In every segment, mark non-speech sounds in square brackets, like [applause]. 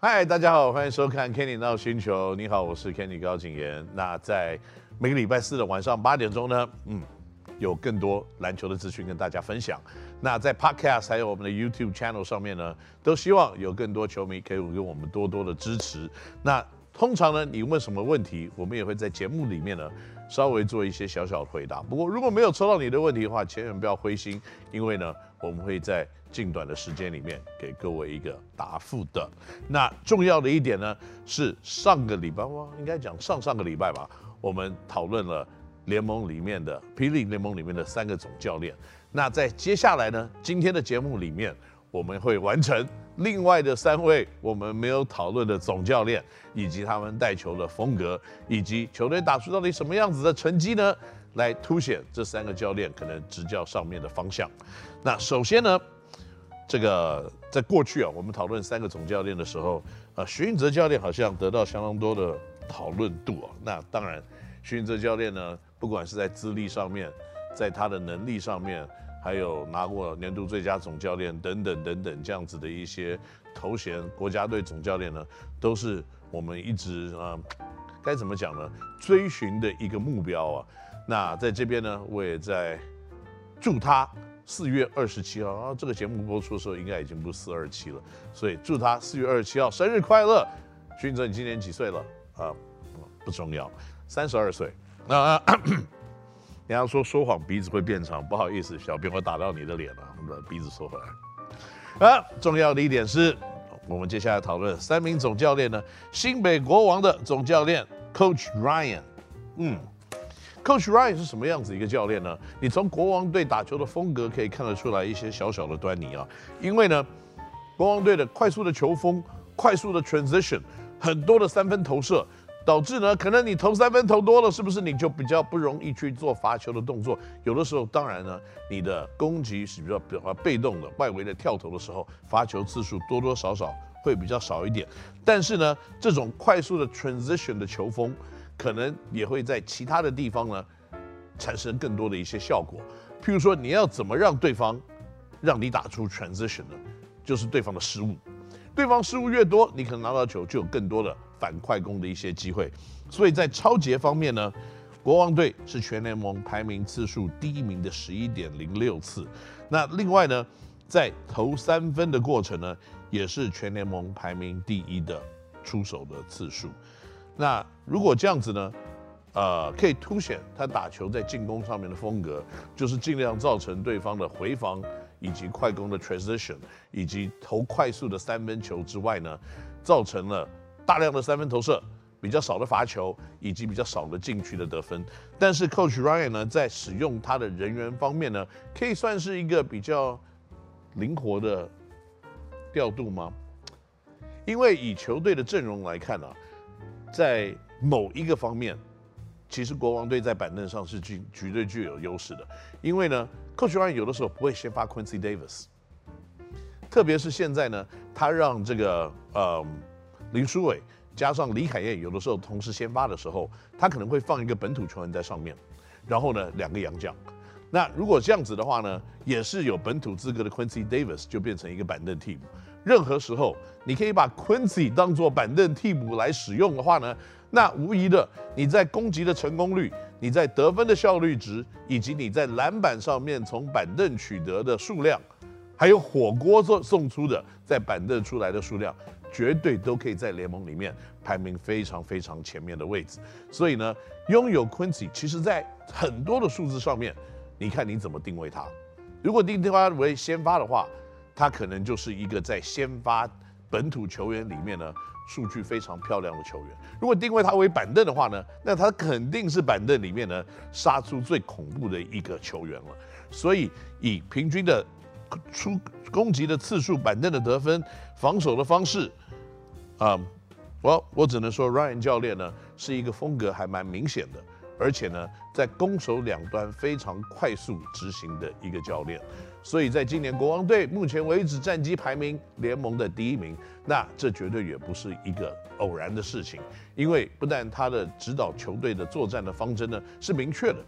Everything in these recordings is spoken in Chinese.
嗨，大家好，欢迎收看 Kenny 闹星球。你好，我是 Kenny 高景言。那在每个礼拜四的晚上八点钟呢，嗯，有更多篮球的资讯跟大家分享。那在 Podcast 还有我们的 YouTube Channel 上面呢，都希望有更多球迷可以给我们多多的支持。那通常呢，你问什么问题，我们也会在节目里面呢稍微做一些小小的回答。不过如果没有抽到你的问题的话，千万不要灰心，因为呢，我们会在近短的时间里面给各位一个答复的。那重要的一点呢，是上个礼拜哇，应该讲上上个礼拜吧，我们讨论了联盟里面的霹雳联盟里面的三个总教练。那在接下来呢，今天的节目里面，我们会完成另外的三位我们没有讨论的总教练，以及他们带球的风格，以及球队打出到底什么样子的成绩呢，来凸显这三个教练可能执教上面的方向。那首先呢，这个在过去啊，我们讨论三个总教练的时候，呃，许晋哲教练好像得到相当多的讨论度啊。那当然，许晋哲教练呢，不管是在资历上面，在他的能力上面，还有拿过年度最佳总教练等等等等这样子的一些头衔，国家队总教练呢，都是我们一直啊、该怎么讲呢？追寻的一个目标啊。那在这边呢，我也在祝他。四月二十七号，啊这个节目播出的时候，应该已经不是四二七了，所以祝他四月二十七号生日快乐。许晋哲，你今年几岁了？啊，不重要，三十二岁。那、啊、人家说说谎鼻子会变长，不好意思，小编我打到你的脸了，把鼻子收回来。啊，重要的一点是，我们接下来讨论三名总教练呢，新北国王的总教练 Coach Ryan，嗯。Coach Ryan 是什么样子一个教练呢？你从国王队打球的风格可以看得出来一些小小的端倪啊。因为呢，国王队的快速的球风、快速的 transition、很多的三分投射，导致呢，可能你投三分投多了，是不是你就比较不容易去做罚球的动作？有的时候，当然呢，你的攻击是比较比较被动的，外围的跳投的时候，罚球次数多多少少会比较少一点。但是呢，这种快速的 transition 的球风。可能也会在其他的地方呢，产生更多的一些效果。譬如说，你要怎么让对方让你打出 transition 呢？就是对方的失误，对方失误越多，你可能拿到球就有更多的反快攻的一些机会。所以在抄截方面呢，国王队是全联盟排名次数第一名的十一点零六次。那另外呢，在投三分的过程呢，也是全联盟排名第一的出手的次数。那如果这样子呢，呃，可以凸显他打球在进攻上面的风格，就是尽量造成对方的回防以及快攻的 transition，以及投快速的三分球之外呢，造成了大量的三分投射，比较少的罚球，以及比较少的禁区的得分。但是 Coach Ryan 呢，在使用他的人员方面呢，可以算是一个比较灵活的调度吗？因为以球队的阵容来看啊。在某一个方面，其实国王队在板凳上是绝绝对具有优势的，因为呢，Coach Ryan 有的时候不会先发 Quincy Davis，特别是现在呢，他让这个呃林书伟加上李恺谚有的时候同时先发的时候，他可能会放一个本土球员在上面，然后呢两个洋将，那如果这样子的话呢，也是有本土资格的 Quincy Davis 就变成一个板凳替补。任何时候，你可以把 Quincy 当做板凳替补来使用的话呢，那无疑的，你在攻击的成功率，你在得分的效率值，以及你在篮板上面从板凳取得的数量，还有火锅送送出的在板凳出来的数量，绝对都可以在联盟里面排名非常非常前面的位置。所以呢，拥有 Quincy，其实在很多的数字上面，你看你怎么定位他。如果定位他为先发的话，他可能就是一个在先发本土球员里面呢，数据非常漂亮的球员。如果定位他为板凳的话呢，那他肯定是板凳里面呢杀出最恐怖的一个球员了。所以以平均的出攻击的次数、板凳的得分、防守的方式，啊，我我只能说 Ryan 教练呢是一个风格还蛮明显的，而且呢在攻守两端非常快速执行的一个教练。所以在今年国王队目前为止战绩排名联盟的第一名，那这绝对也不是一个偶然的事情，因为不但他的指导球队的作战的方针呢是明确的，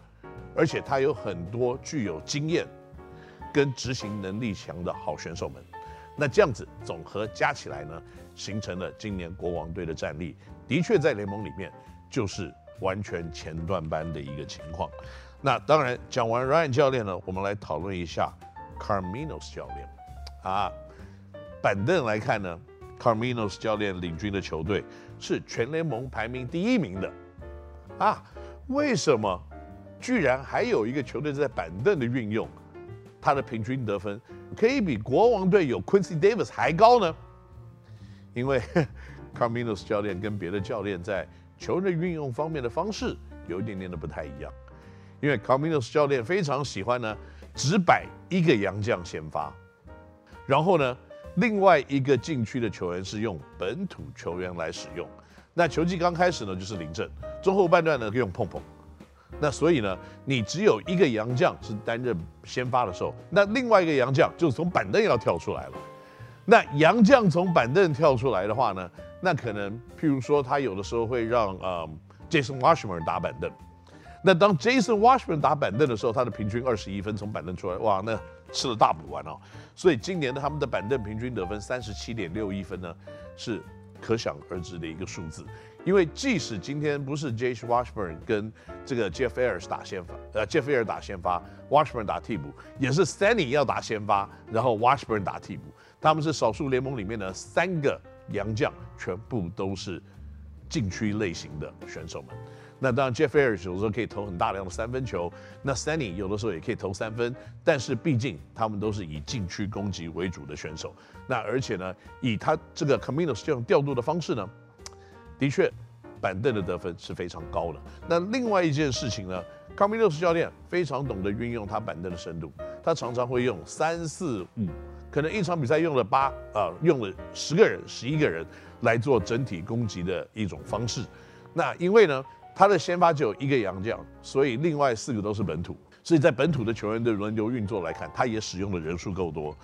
而且他有很多具有经验跟执行能力强的好选手们。那这样子总和加起来呢，形成了今年国王队的战力，的确在联盟里面就是完全前段班的一个情况。那当然讲完 Ryan 教练呢，我们来讨论一下 Carminos 教练啊。板凳来看呢，Carminos 教练领军的球队是全联盟排名第一名的啊。为什么居然还有一个球队在板凳的运用，他的平均得分可以比国王队有 Quincy Davis 还高呢？因为 [laughs] Carminos 教练跟别的教练在球员运用方面的方式有一点点的不太一样，因为 Carminos 教练非常喜欢呢，只摆一个洋将先发，然后呢，另外一个禁区的球员是用本土球员来使用。那球季刚开始呢，就是林政，中后半段呢用碰碰。那所以呢，你只有一个洋将是担任先发的时候，那另外一个洋将就是从板凳要跳出来了。那洋将从板凳跳出来的话呢，那可能譬如说他有的时候会让呃 Jason Washburn 打板凳。那当 Jason Washburn 打板凳的时候，他的平均二十一分从板凳出来，哇，那吃了大补丸哦。所以今年的他们的板凳平均得分三十七点六一分呢，是可想而知的一个数字。因为即使今天不是 Jason Washburn 跟这个 Jeff a y r s 打先发，呃，Jeff a y r s 打先发，Washburn 打替补，也是 Stanley 要打先发，然后 Washburn 打替补。他们是少数联盟里面的三个洋将，全部都是禁区类型的选手们。那当然，Jeff a y r s 有时候可以投很大量的三分球，那 Stanley 有的时候也可以投三分，但是毕竟他们都是以禁区攻击为主的选手。那而且呢，以他这个 Caminos 这种调度的方式呢，的确，板凳的得分是非常高的。那另外一件事情呢，Carminos 教练非常懂得运用他板凳的深度，他常常会用三四五，可能一场比赛用了八啊、用了十个人、十一个人来做整体攻击的一种方式。那因为呢，他的先发只有一个洋将，所以另外四个都是本土，所以在本土的球员的轮流运作来看，他也使用的人数够多。